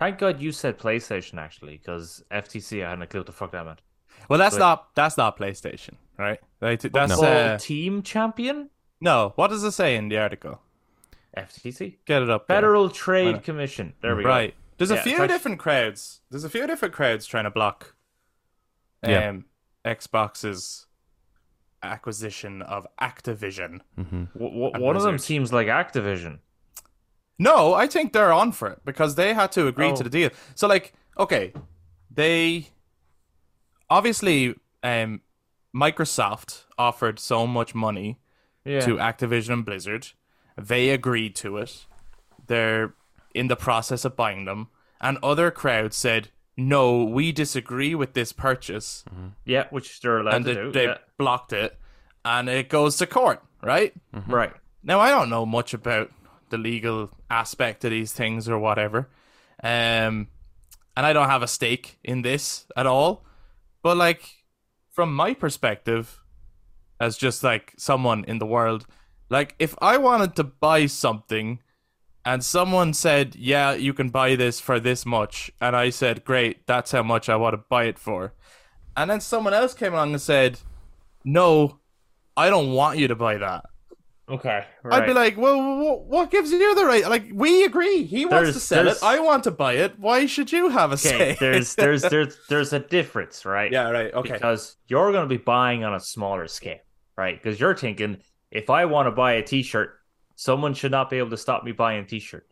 Thank God you said PlayStation actually, because FTC I hadn't a clue what the fuck that meant. Well, that's But- not that's not PlayStation, right? Right, That's Football uh, team champion no. What does it say in the article? FTC Get it up. Federal Why Trade? Commission. There we go. right. There's a Yeah, few it's different crowds. There's a few different crowds trying to block um, Yeah. Xbox's acquisition of Activision. hmm. W- w- And one of them seems like Activision. No, I think they're on for it because they had to agree Oh. to the deal. So, like, okay, they obviously um, Microsoft offered so much money Yeah. to Activision and Blizzard. They agreed to it. They're in the process of buying them, and other crowds said, "No, we disagree with this purchase," yeah, which they're allowed and to they, do. they yeah. blocked it, and it goes to court, right? Right. Now I don't know much about the legal aspect of these things or whatever, um, and I don't have a stake in this at all. But like, from my perspective, as just like someone in the world, like if I wanted to buy something, and someone said, "Yeah, you can buy this for this much," and I said, "Great, that's how much I want to buy it for," and then someone else came along and said, "No, I don't want you to buy that." Okay. Right. I'd be like, well, wh- what gives you the right? Like, we agree. He wants to sell there's- it. I want to buy it. Why should you have a okay. say? There's there's there's there's a difference, right? yeah, right. Okay. Because you're going to be buying on a smaller scale, right? Because you're thinking, if I want to buy a T-shirt, someone should not be able to stop me buying a T-shirt.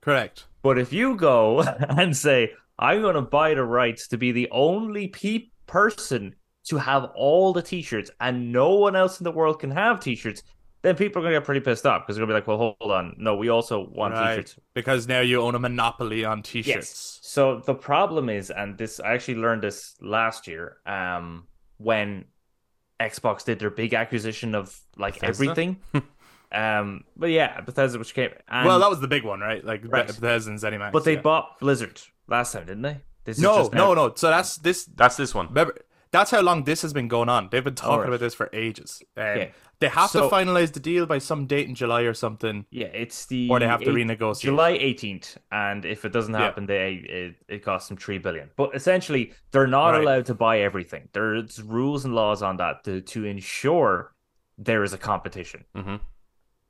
Correct. But if you go and say, I'm going to buy the rights to be the only pe- person to have all the T-shirts, and no one else in the world can have T-shirts, then people are going to get pretty pissed off because they're going to be like, well, hold on, no, we also want Right. T-shirts. Because now you own a monopoly on t-shirts. Yes. So the problem is, and this I actually learned this last year, um, when Xbox did their big acquisition of like Bethesda? everything. um, but yeah, Bethesda, which came, and, well, that was the big one, right? Like Right. Bethesda and ZeniMax. but they yeah. bought Blizzard last time, didn't they? This is no, just now- no, no. So that's this. That's this one. Remember, that's how long this has been going on. They've been talking Alright. about this for ages. Um, Okay. They have So- to finalize the deal by some date in July or something, Yeah, it's the or they have to eight- renegotiate. July eighteenth, and if it doesn't Yeah. happen, they it, it costs them three billion. But essentially, they're not Right. allowed to buy everything. There's rules and laws on that to to ensure there is a competition. hmm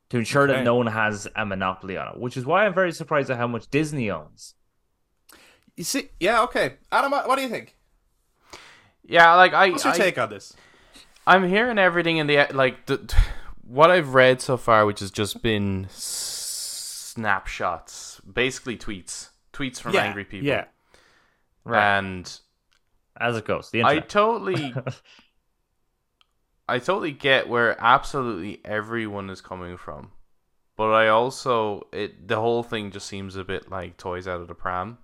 to ensure Okay. that no one has a monopoly on it, which is why I'm very surprised at how much Disney owns. You see? Yeah. Okay. Adam, what what do you think? Yeah, like I, What's your I take on this? I'm hearing everything in the like the what I've read so far, which has just been snapshots, basically tweets, tweets from yeah. angry people. Yeah. Right. And As it goes, the I totally, I totally get where absolutely everyone is coming from, but I also it the whole thing just seems a bit like toys out of the pram.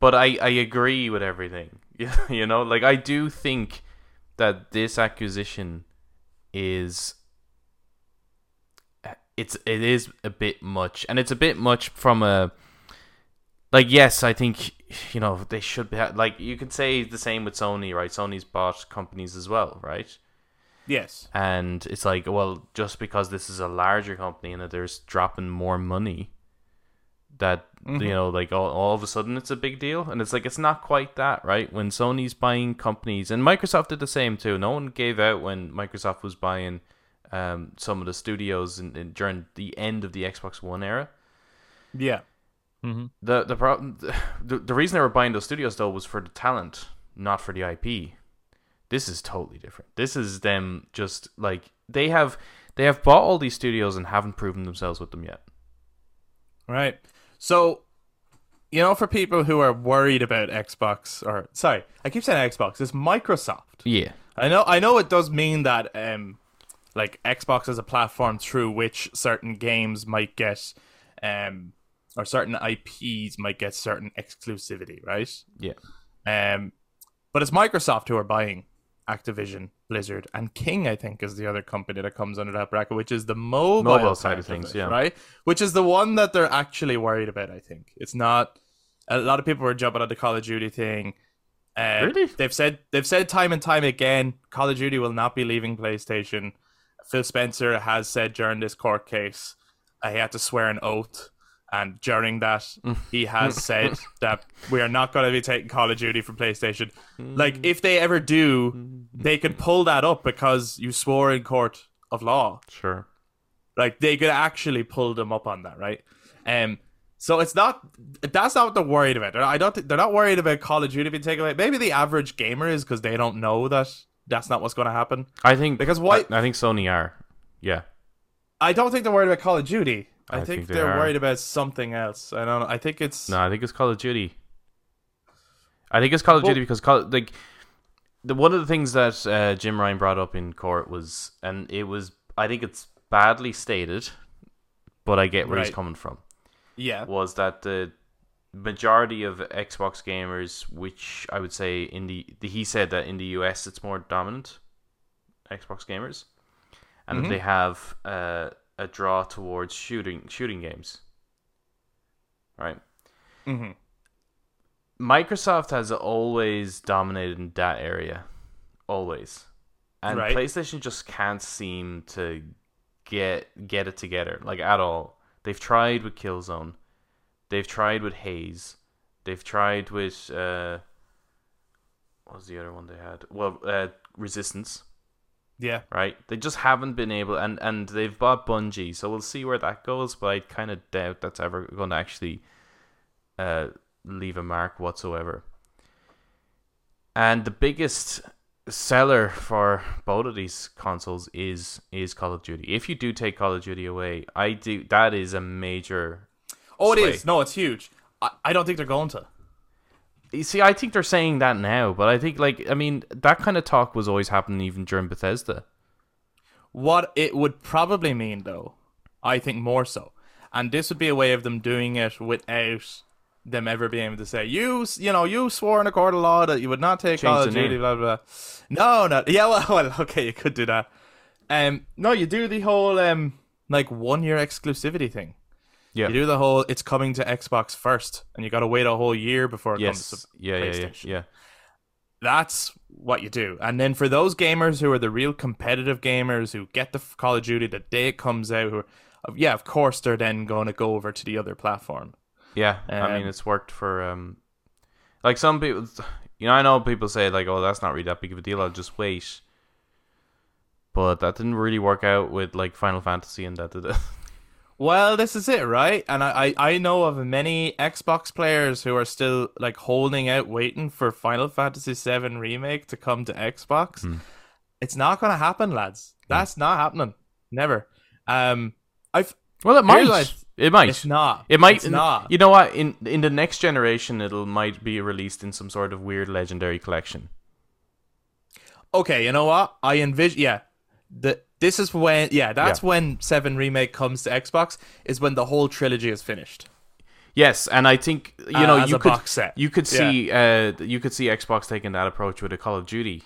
But I I agree with everything. you know, like I do think that this acquisition is eh, it's it is a bit much and it's a bit much from a like yes i think you know they should be like you could say the same with sony right sony's bought companies as well right Yes. and it's like well just because this is a larger company and that there's dropping more money that you know like all, all of a sudden it's a big deal. And it's like it's not quite that right? When sony's buying companies and microsoft did the same too. No one gave out when microsoft was buying um, some of the studios in, in, during the end of the xbox one era. Yeah. the the problem the, the reason they were buying those studios though was for the talent not for the ip this is totally different. This is them just like they have they have bought all these studios and haven't proven themselves with them yet. Right. So, you know, for people who are worried about Xbox, or sorry, I keep saying Xbox, it's Microsoft. yeah I know, I know, it does mean that, um, like Xbox is a platform through which certain games might get, um, or certain IPs might get certain exclusivity, right? yeah Um, but it's Microsoft who are buying Activision, Blizzard, and King. I think is the other company that comes under that bracket, which is the mobile, Mobile side of things, it, yeah. right. Which is the one that they're actually worried about. I think it's not. A lot of people were jumping on the Call of Duty thing. Uh, Really? They've said they've said time and time again, Call of Duty will not be leaving PlayStation. Phil Spencer has said during this court case, uh, he had to swear an oath and during that, he has said that we are not going to be taking Call of Duty from PlayStation. Like, if they ever do, they could pull that up because you swore in court of law. Sure. Like, they could actually pull them up on that, right? Um, so it's not that's not what they're worried about. I don't think they're not worried about Call of Duty being taken away. Maybe the average gamer is because they don't know that that's not what's going to happen. I think Because why- I, I think Sony are. Yeah. I don't think they're worried about Call of Duty. I, I think, think they they're are. worried about something else. I don't know. I think it's No, I think it's Call of Duty. I think it's Call of Well- Duty because Call, like the one of the things that uh, Jim Ryan brought up in court was, and it was, I think it's badly stated, but I get where he's coming from. yeah. Was that the majority of Xbox gamers, which I would say in the, the he said that in the US it's more dominant, Xbox gamers, and that Mhm. they have uh, a draw towards shooting shooting games. Right. hmm Microsoft has always dominated in that area, always, and Right. PlayStation just can't seem to get get it together like at all. They've tried with Killzone, they've tried with Haze, they've tried with uh, what was the other one they had? Well, uh, Resistance, Yeah. right? They just haven't been able, and and they've bought Bungie, so we'll see where that goes. But I kind of doubt that's ever going to actually uh, leave a mark whatsoever. And the biggest seller for both of these consoles is is Call of Duty. If you do take Call of Duty away, I do that is a major. Oh, it Sway. is. No, it's huge. I, I don't think they're going to. You see, I think they're saying that now, but I think like I mean that kind of talk was always happening even during Bethesda. What it would probably mean, though, I think more so, and this would be a way of them doing it without them ever being able to say, "You, you know, you swore in a court of law that you would not take Change Call the of Duty." Blah blah. blah. No, no, yeah, well, well, okay, you could do that. Um, no, you do the whole um like one year exclusivity thing. Yeah. You do the whole it's coming to Xbox first, and you got to wait a whole year before it Yes. comes to Yeah, yeah, yeah, PlayStation. yeah. That's what you do. And then for those gamers who are the real competitive gamers who get the Call of Duty the day it comes out, who are, yeah, of course they're then going to go over to the other platform. Yeah, I mean Um, it's worked for um, like some people. You know, I know people say like, "Oh, that's not really that big of a deal. I'll just wait." But that didn't really work out with like Final Fantasy and that did it. Well, this is it, right? And I, I, I know of many Xbox players who are still like holding out, waiting for Final Fantasy VII remake to come to Xbox. Hmm. It's not going to happen, lads. That's not happening. Never. Um, I've. well, it might. It might. It's not. It might It's not. You know what? In in the next generation, it'll might be released in some sort of weird legendary collection. okay, you know what? I envision. Yeah, the this is when. Yeah, that's Yeah. when Seven remake comes to Xbox. Is when the whole trilogy is finished. Yes, and I think you Uh, know as you could box set. you could Yeah. see uh you could see Xbox taking that approach with a Call of Duty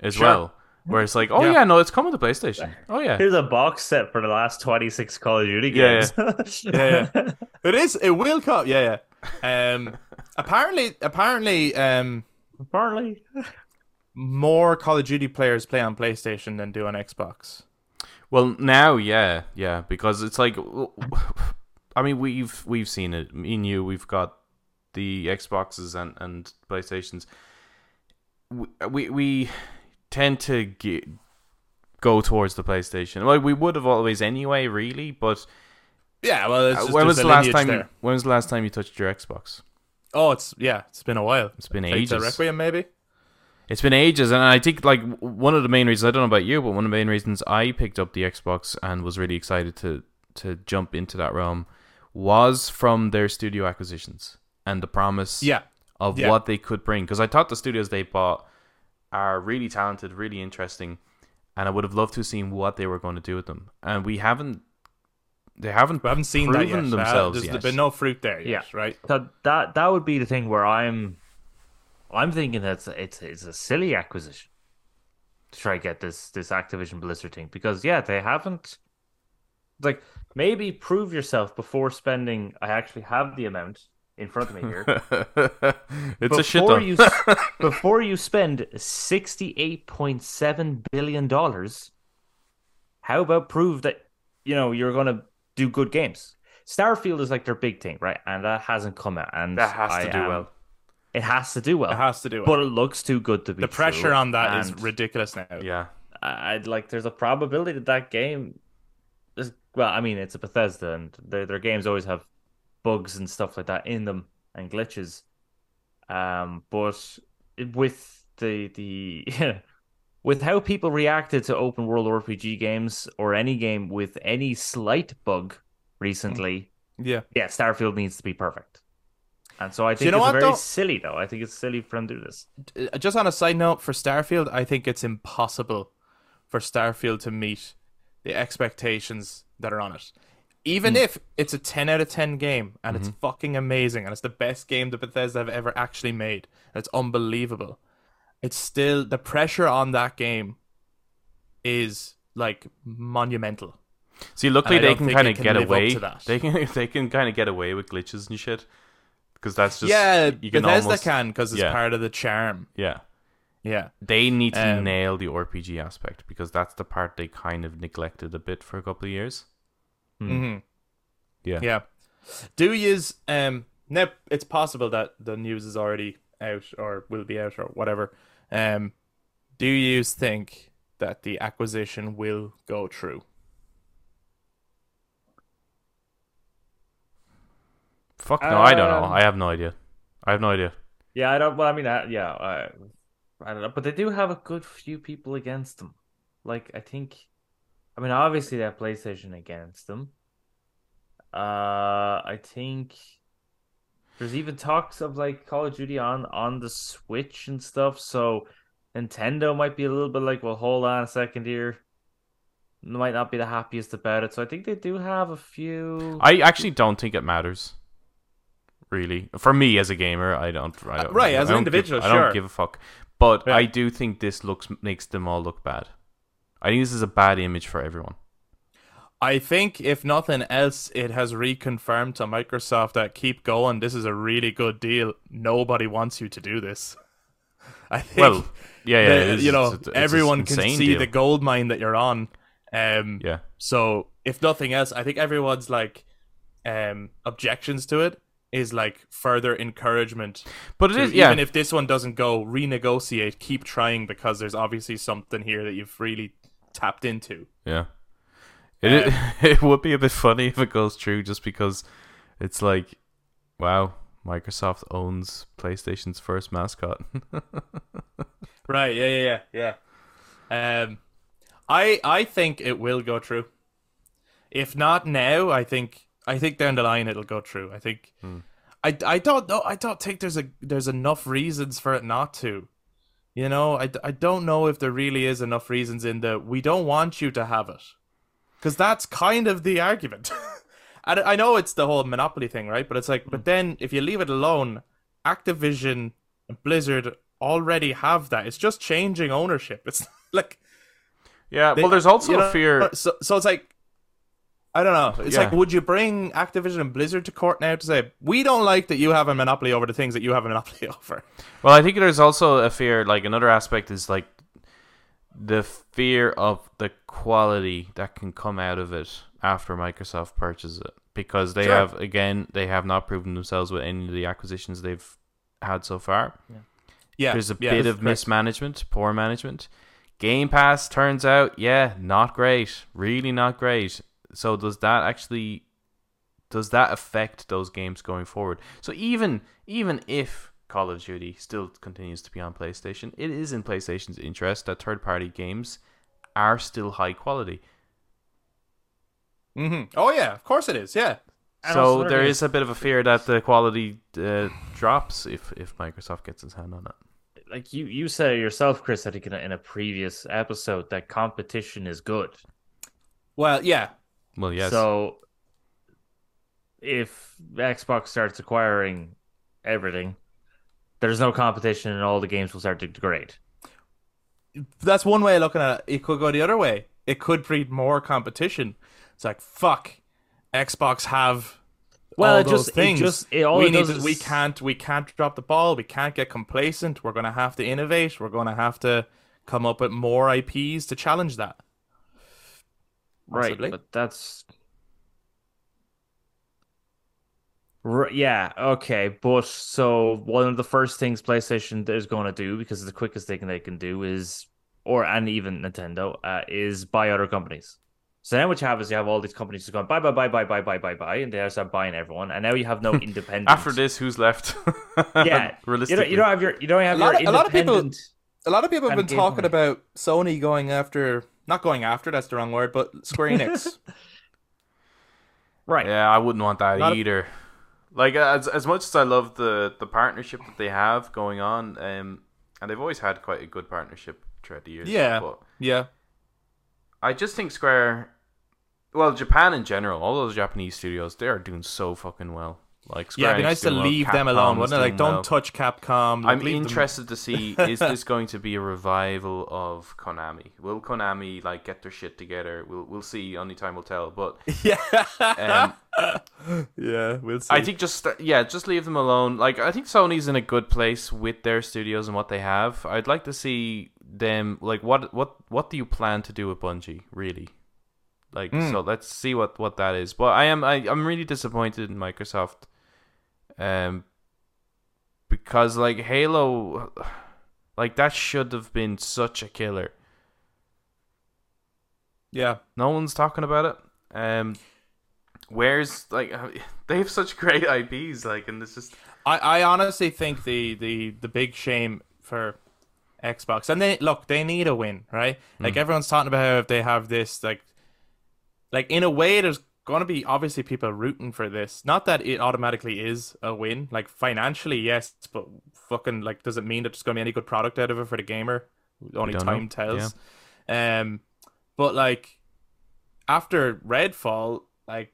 as Sure. well, where it's like, oh Yeah. yeah, no, it's coming to PlayStation. Oh yeah, Here's a box set for the last 26 Call of Duty Yeah, games. Yeah, yeah. It is. It will come. Yeah, yeah. Um, apparently, apparently, um, Apparently. More Call of Duty players play on PlayStation than do on Xbox. Well, now, yeah, yeah, because it's like, I mean, we've we've seen it. Me and you, we've got the Xboxes and and PlayStations. We we, we tend to get, go towards the PlayStation. Like we would have always anyway, really. But Yeah, well, it's uh, just, when was the last time? there. When was the last time you touched your Xbox? Oh, it's yeah, it's been a while. It's been Take the ages. Requiem, maybe. It's been ages, and I think like one of the main reasons I don't know about you, but one of the main reasons I picked up the Xbox and was really excited to to jump into that realm was from their studio acquisitions and the promise Yeah, of yeah. what they could bring. Because I thought the studios they bought are really talented, really interesting, and I would have loved to have seen what they were going to do with them. And we haven't, they haven't, we haven't seen that yet. proven Uh, themselves There's yet. been no fruit there yet, Yeah. right? So that that would be the thing where I'm I'm thinking that it's it's, it's a silly acquisition to try to get this this Activision Blizzard thing because yeah they haven't like maybe prove yourself before spending I actually have the amount in front of me here it's a shit before ton. you before you spend 68.7 billion dollars how about prove that you know you're going to do good games Starfield is like their big thing, right? And that hasn't come out, and That has to I do am- well. It has to do well, It has to do it. but it looks too good to be. the pressure true, on that is ridiculous now. Yeah. I'd like. There's a probability that that game is well. I mean, it's a Bethesda, and their their games always have bugs and stuff like that in them and glitches. Um, but with the the with how people reacted to open world RPG games or any game with any slight bug recently, Yeah. yeah, Starfield needs to be perfect. And so I Do you think know it's what, very though? silly, though. I think it's silly for them to do this. Uh, just on a side note for Starfield, I think it's impossible for Starfield to meet the expectations that are on it. Even if it's a 10 out of 10 game and it's fucking amazing and it's the best game that Bethesda have ever actually made, it's unbelievable. It's still the pressure on that game is like monumental. See, luckily they can kind of get away. They can they can kind of get away with glitches and shit because that's just yeah, You can Bethesda almost, can because it's yeah. part of the charm. yeah. Yeah. They need to Um, nail the RPG aspect because that's the part they kind of neglected a bit for a couple of years. hmm Yeah. Yeah. Do yous um now it's possible that the news is already out or will be out or whatever. Um do you think that the acquisition will go through? Fuck no, I don't know. Um, I have no idea. I have no idea. Yeah, I don't. Well, I mean, I, yeah, I, I don't know, but they do have a good few people against them. Like, I think, I mean, obviously they have PlayStation against them. Uh, I think there's even talks of like Call of Duty on on the Switch and stuff. So Nintendo might be a little bit like, well, hold on a second here. Might not be the happiest about it. So I think they do have a few. I actually don't think it matters. Really, for me as a gamer, I don't. I don't right, as an don't give- individual, I don't give a fuck. But Yeah. I do think this looks makes them all look bad. I think this is a bad image for everyone. I think if nothing else it has reconfirmed to Microsoft that keep going, this is a really good deal. Nobody wants you to do this. I think Well, yeah, yeah. the- is- you know, it's it's everyone can see deal. the gold mine that you're on. Um Yeah, So if nothing else, I think everyone's like um objections to it is like further encouragement. but it is. Yeah, Even if this one doesn't go, renegotiate, keep trying because there's obviously something here that you've really tapped into. Yeah. It, Um, it would be a bit funny if it goes through just because it's like, wow, Microsoft owns PlayStation's first mascot. Right, yeah, yeah, yeah, yeah. Um I I think it will go through. If not now, I think I think down the line it'll go through. I think hmm. I, I don't know I don't think there's a there's enough reasons for it not to. You know, I, I don't know if there really is enough reasons in the we don't want you to have it. Cuz that's kind of the argument. and I know it's the whole monopoly thing, right? But it's like but then if you leave it alone, Activision and Blizzard already have that. It's just changing ownership. It's like yeah, they- well, there's also you know, fear. So, so it's like, I don't know. It's Yeah. like, would you bring Activision and Blizzard to court now to say we don't like that you have a monopoly over the things that you have a monopoly over? Well, I think there's also a fear. Like another aspect is like the fear of the quality that can come out of it after Microsoft purchases it, because they Sure. have again they have not proven themselves with any of the acquisitions they've had so far. Yeah, There's a yeah, bit of correct. mismanagement, poor management. Game Pass turns out, yeah, not great, really not great. So does that actually does that affect those games going forward? So even even if Call of Duty still continues to be on PlayStation, it is in PlayStation's interest that third party games are still high quality. Mm-hmm. Oh yeah, of course it is. Yeah, And so there there is a bit of a fear that the quality uh, drops if if Microsoft gets its hand on it. like you you said yourself, Chris, I think in a, in a previous episode that competition is good. well, yeah, Well, yes. So if Xbox starts acquiring everything, there's no competition and all the games will start to degrade. that's one way of looking at it. It could go the other way. It could breed more competition. It's like fuck, Xbox have Well, all it those just- it things. just- it- all we it need does to, is- we can't we can't drop the ball. We can't get complacent. We're gonna have to innovate. We're gonna have to come up with more IPs to challenge that. Possibly. Right, but that's R- yeah, okay, but so one of the first things PlayStation is going to do because it's the quickest thing they can do is, or and even Nintendo uh, is buy other companies. So now what you have is you have all these companies just going buy, buy, buy, buy, buy, buy, buy, buy, and they start buying everyone, and now you have no independent. After this, who's left? yeah, you don't, you don't have your, you don't have A lot your of- a lot of people- A lot of people have been talking about Sony going after, not going after, that's the wrong word, but Square Enix. right. Yeah, I wouldn't want that Lot of- either. Like as as much as I love the the partnership that they have going on, um, and they've always had quite a good partnership throughout the years. Yeah. but yeah. I just think Square, well, Japan in general, all those Japanese studios, they are doing so fucking well. Like Square Yeah, it'd be nice to leave them alone, wouldn't it? Like, don't well. touch Capcom. like, I'm leave them- interested to see is this going to be a revival of Konami? Will Konami like get their shit together? We'll we'll see. Only time will tell. But Yeah. um, yeah, we'll see. I think just yeah, just leave them alone. Like I think Sony's in a good place with their studios and what they have. I'd like to see them like what what what do you plan to do with Bungie really? Like Mm. so let's see what what that is. But I am I I'm really disappointed in Microsoft um because like Halo like that should have been such a killer. Yeah. No one's talking about it. Um where's like they have such great IPs like and this just I, I honestly think the, the, the big shame for Xbox and they look they need a win right like everyone's talking about how if they have this like like in a way there's going to be obviously people rooting for this not that it automatically is a win like financially yes but fucking like does it mean that there's going to be any good product out of it for the gamer only time know. tells um but like after redfall like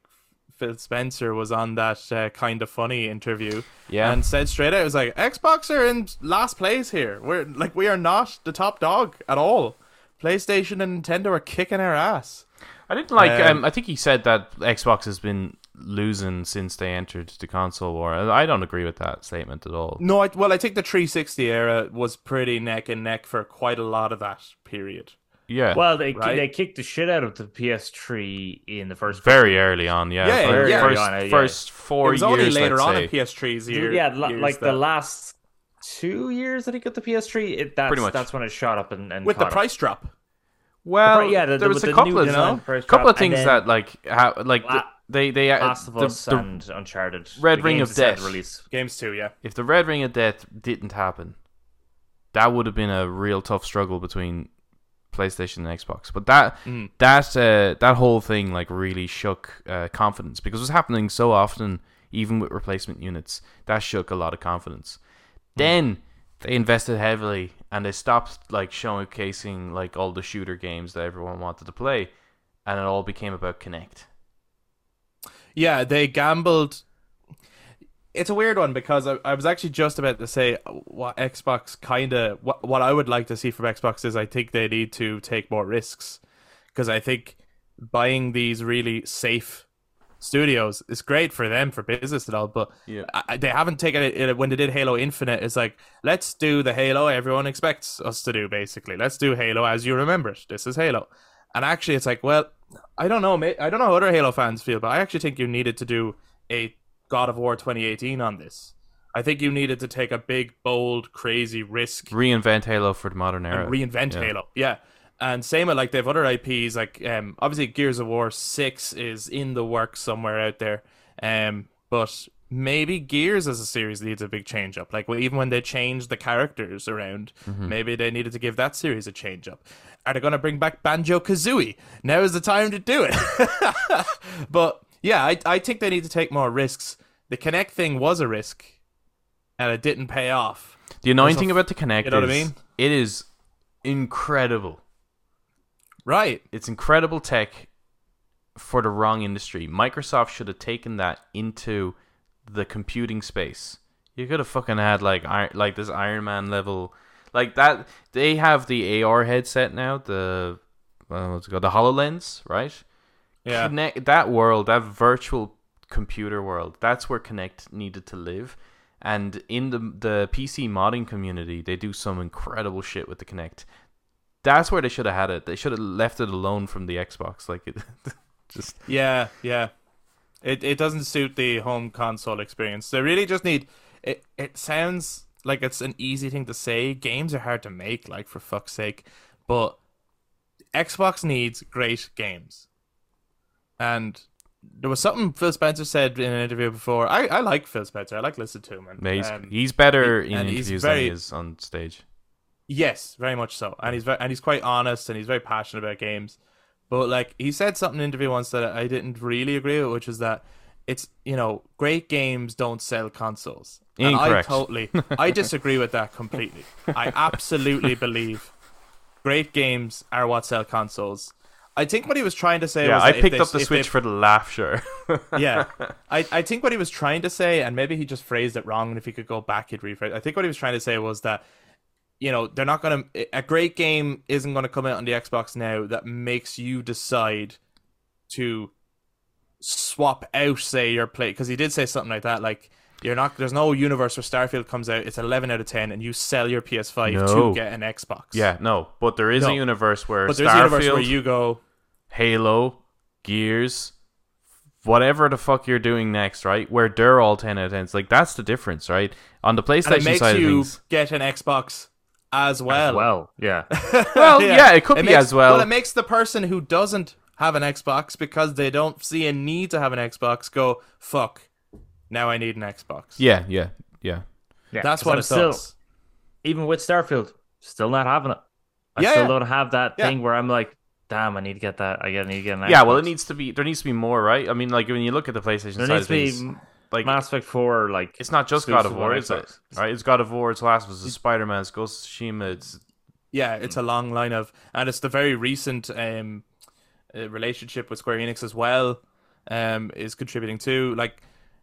Phil Spencer was on that uh, Kinda Funny interview Yeah. and said straight out, it was like Xbox are in last place here. We're like we are not the top dog at all. PlayStation and Nintendo are kicking our ass. I didn't like. Um, Um, I think he said that Xbox has been losing since they entered the console war. I don't agree with that statement at all. No, I, well, I think the 360 era was pretty neck and neck for quite a lot of that period. Yeah, Well, they Right? they kicked the shit out of the PS3 in the first very early on. Yeah, Yeah, Fir- yeah. First, on, yeah. first four it was years. only later on say. in PS3's year. yeah, la- years like the last two years that he got the PS3. It, that's Pretty much. that's when it shot up and, and with the caught up. price drop. Well, Yeah, the- there was with a couple of design first couple of things then that like how like the, La- they they uh, Last of the- Us the- and Uncharted. Red the Ring of Death. release. Games too. yeah. if the Red Ring of Death didn't happen, that would have been a real tough struggle between PlayStation and Xbox. But that Mm. that uh, that whole thing like really shook uh, confidence because it was happening so often, even with replacement units. That shook a lot of confidence. Then they invested heavily and they stopped like showcasing like all the shooter games that everyone wanted to play, and it all became about Kinect. Yeah, they gambled. It's a weird one because I, I was actually just about to say what Xbox kind of what what I would like to see from Xbox is I think they need to take more risks because I think buying these really safe studios It's great for them for business and all, but Yeah. I, they haven't taken it, it when they did Halo Infinite. It's like let's do the Halo everyone expects us to do. Basically, let's do Halo as you remember it. This is Halo, and actually, it's like well, I don't know. I don't know how other Halo fans feel, but I actually think you needed to do a God of War 2018 on this. I think you needed to take a big, bold, crazy risk Reinvent Halo for the modern era. reinvent Yeah. Halo. Yeah. And same with like they have other IPs like um obviously Gears of War six is in the works somewhere out there. Um but maybe Gears as a series needs a big change up. Like well, even when they changed the characters around, Mm-hmm. maybe they needed to give that series a change up. Are they gonna bring back Banjo Kazooie? Now is the time to do it. but yeah, I I think they need to take more risks. The Kinect thing was a risk and it didn't pay off. The annoying thing about the Kinect you know what I mean? it is incredible. Right. It's incredible tech for the wrong industry. Microsoft should have taken that into the computing space. You could have fucking had like Iron, like this Iron Man level, like that. They have the AR headset now, the uh, what's it called, the Hololens, right? Yeah. Connect that world, that virtual computer world. That's where Kinect needed to live. And in the the PC modding community, they do some incredible shit with the Kinect. That's where they should have had it. They should have left it alone from the Xbox. Like it, just Yeah, yeah. It it doesn't suit the home console experience. They really just need it. It sounds like it's an easy thing to say. Games are hard to make, like for fuck's sake. But Xbox needs great games, and there was something Phil Spencer said in an interview before. I, I like Phil Spencer. I like listening to him. And, He's, um, he's better in interviews very- than he is on stage. Yes, very much so, and he's very, and he's quite honest, and he's very passionate about games. But like he said something in an interview once that I didn't really agree with, which is that it's you know great games don't sell consoles. And I totally, I disagree with that completely. I absolutely believe great games are what sell consoles. I think what he was trying to say Yeah, was I picked they- up the Switch they- for the laugh, sure. yeah, I, I think what he was trying to say, and maybe he just phrased it wrong, and if he could go back, he'd rephrase. I think what he was trying to say was that, you know, they're not gonna. A great game isn't gonna come out on the Xbox now that makes you decide to swap out, say, your play. Because he did say something like that, like you're not. There's no universe where Starfield comes out. It's 11 out of 10, and you sell your PS5 No. to get an Xbox. yeah, no, but there is No. a universe where but there's Starfield, a universe where you go. Halo, Gears, whatever the fuck you're doing next, right? Where they're all 10 out of 10s. Like, that's the difference, right? On the And it PlayStation makes side of you things. get an Xbox as well. As well, yeah. Well, yeah, it could be makes, as well. Well, it makes the person who doesn't have an Xbox because they don't see a need to have an Xbox go, fuck, now I need an Xbox. Yeah, yeah, yeah. yeah. That's 'cause what I'm it still, does. even with Starfield, still not having it. I Yeah, still yeah. don't have that Yeah. thing where I'm like, damn, I need to get that. I get- need to get an Xbox. Yeah, well, it needs to be. There needs to be more, right? I mean, like when you look at the PlayStation There side needs of to be things, like Mass Effect 4, like it's not just God of War, is it? Right? It's God of War, it's Last of Us, it's Spider Man, it's Ghost of Tsushima, it's Yeah, it's a long line of, and it's the very recent um, uh, relationship with Square Enix as well, um, is contributing to. Like,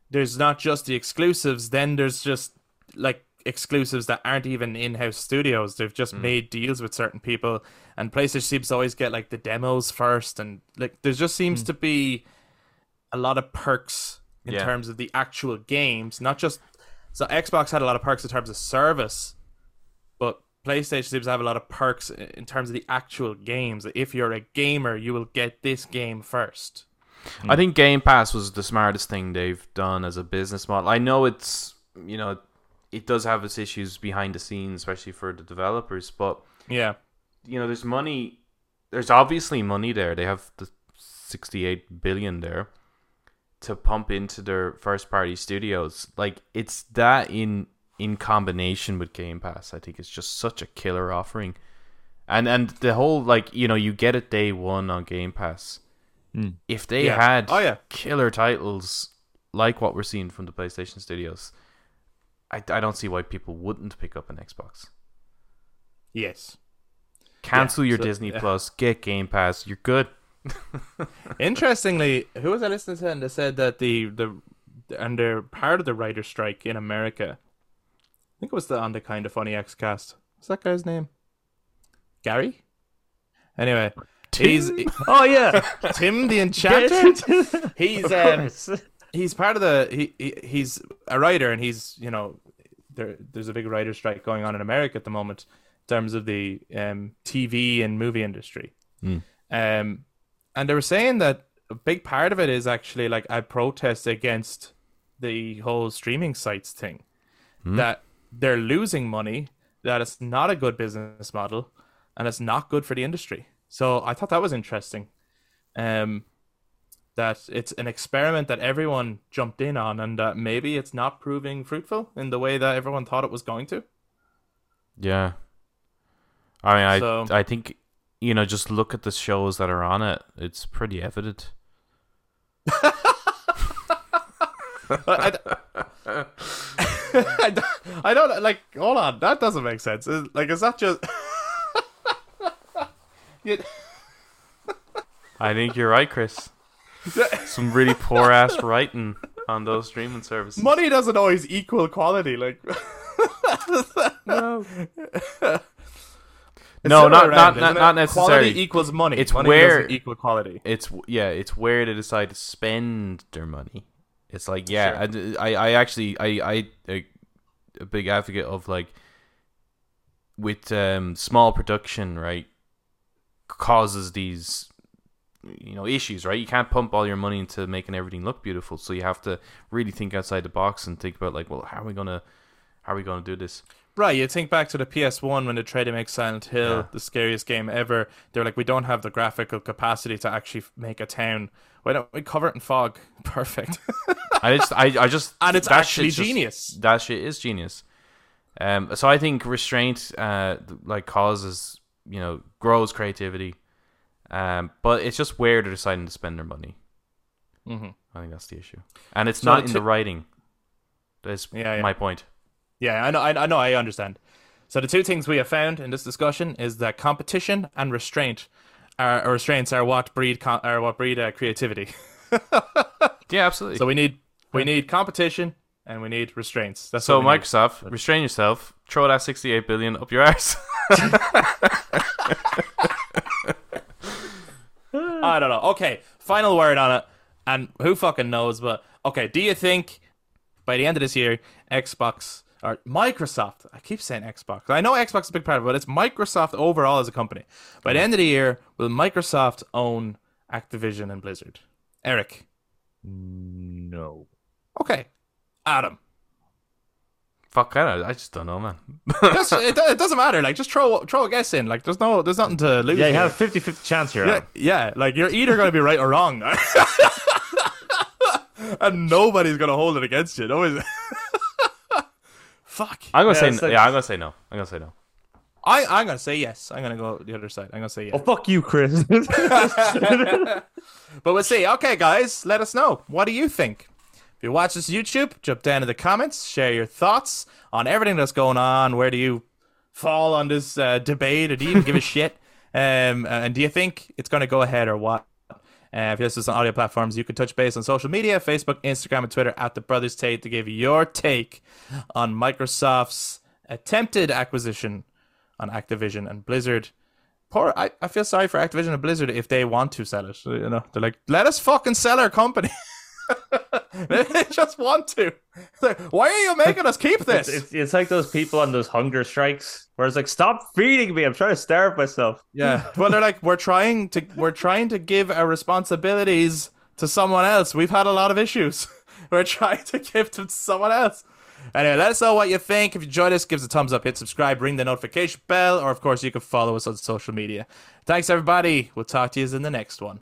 there's not just the exclusives, then there's just like exclusives that aren't even in-house studios. They've just made deals with certain people, and PlayStation seems to always get like the demos first, and like there just seems to be a lot of perks in Yeah. terms of the actual games, not just. So Xbox had a lot of perks in terms of service, but PlayStation seems to have a lot of perks in terms of the actual games. If you're a gamer, you will get this game first. I think Game Pass was the smartest thing they've done as a business model. I know it's you know it does have its issues behind the scenes, especially for the developers, but Yeah, you know there's money. There's obviously money there. They have the 68 billion there to pump into their first party studios. Like it's that in in combination with Game Pass. I think it's just such a killer offering. And and the whole like you know you get it day one on Game Pass. Hmm. If they Yeah. had Oh, yeah. killer titles like what we're seeing from the PlayStation studios, I, I don't see why people wouldn't pick up an Xbox. yes. Cancel your so- Disney yeah. Plus, get Game Pass, you're good. Interestingly, who was I listening to? And they said that the the and they're part of the writer strike in America. I think it was the on the Kinda Funny Xcast. What's that guy's name? Gary. Anyway, he's oh yeah, Tim the Enchanter. He's um, he's part of the he, he he's a writer and he's you know there there's a big writer strike going on in America at the moment in terms of the um TV and movie industry. Mm. Um and they were saying that a big part of it is actually like a protest against the whole streaming sites thing. That they're losing money, that it's not a good business model and it's not good for the industry. So I thought that was interesting. Um that it's an experiment that everyone jumped in on and that maybe it's not proving fruitful in the way that everyone thought it was going to. Yeah. I mean, I So- I think you know, just look at the shows that are on it. It's pretty evident. I, I, I don't- I don't like. Hold on, that doesn't make sense. Is- Like, is that just? I think you're right, Chris. Some really poor ass writing on those streaming services. Money doesn't always equal quality. Like, No, It's no, not not not, isn't necessarily. Quality equals money. It's money where- equal quality. it's yeah, it's where they decide to spend their money. It's like yeah, Sure. I, I, I actually I I a, a big advocate of like with um small production right causes these you know issues, right? You can't pump all your money into making everything look beautiful, so you have to really think outside the box and think about like, well, how are we gonna how are we gonna do this? Right, you think back to the PS1 when they tried to make Silent Hill Yeah. the scariest game ever. They're like, we don't have the graphical capacity to actually make a town. Why don't we cover it in fog? Perfect. I just I, I just And it's actually just- genius. that shit is genius. Um, so I think restraint uh like causes you know grows creativity, um, but it's just where they're deciding to spend their money. hmm I think that's the issue, and it's So not in ti- the writing. That's Yeah, yeah. my point. Yeah, I know, I, I know, I understand. So the two things we have found in this discussion is that competition and restraint are or restraints are what breed are what breed uh, creativity. Yeah, absolutely. So we need we need competition and we need restraints. That's So we need. Microsoft, restrain yourself. Throw that sixty-eight billion up your ass. I don't know. Okay, final word on it, and who fucking knows? But okay, do you think by the end of this year, Xbox or Microsoft? I keep saying Xbox. I know Xbox is a big part of it, but it's Microsoft overall as a company. By the end of the year, will Microsoft own Activision and Blizzard? Eric. No. Okay, Adam. Fuck, I, don't- I just don't know, man. It, it doesn't matter. Like, just throw throw a guess in. Like, there's no, there's nothing to lose. Yeah, you here. have 50 50 chance here. Yeah, Adam. yeah, like you're either going to be right or wrong. and nobody's going to hold it against you. Nobody's... Fuck. I'm gonna Yeah, say no. like- yeah. I'm gonna say no. I'm gonna say no. I, I'm going to say yes. I'm going to go the other side. I'm going to say yes. Oh, fuck you, Chris. but we'll see. Okay, guys, let us know. What do you think? If you watch this YouTube, jump down in the comments, share your thoughts on everything that's going on. Where do you fall on this uh, debate, or do you even give a shit? Um, and do you think it's going to go ahead or what? Uh, if you listen on audio platforms, you can touch base on social media Facebook, Instagram, and Twitter at the Brothers Take to give your take on Microsoft's attempted acquisition on Activision and Blizzard. Poor, I, I feel sorry for Activision and Blizzard if they want to sell it. You know, they're like, let us fucking sell our company. they just want to. Like, Why are you making us keep this? it's, it's, it's like those people on those hunger strikes where it's like, stop feeding me. I'm trying to starve myself. Yeah. Well, they're like, we're trying to we're trying to give our responsibilities to someone else. We've had a lot of issues. We're trying to give them to someone else. Anyway, let us know what you think. If you enjoyed this, give us a thumbs up, hit subscribe, ring the notification bell, or of course you can follow us on social media. Thanks everybody. We'll talk to you in the next one.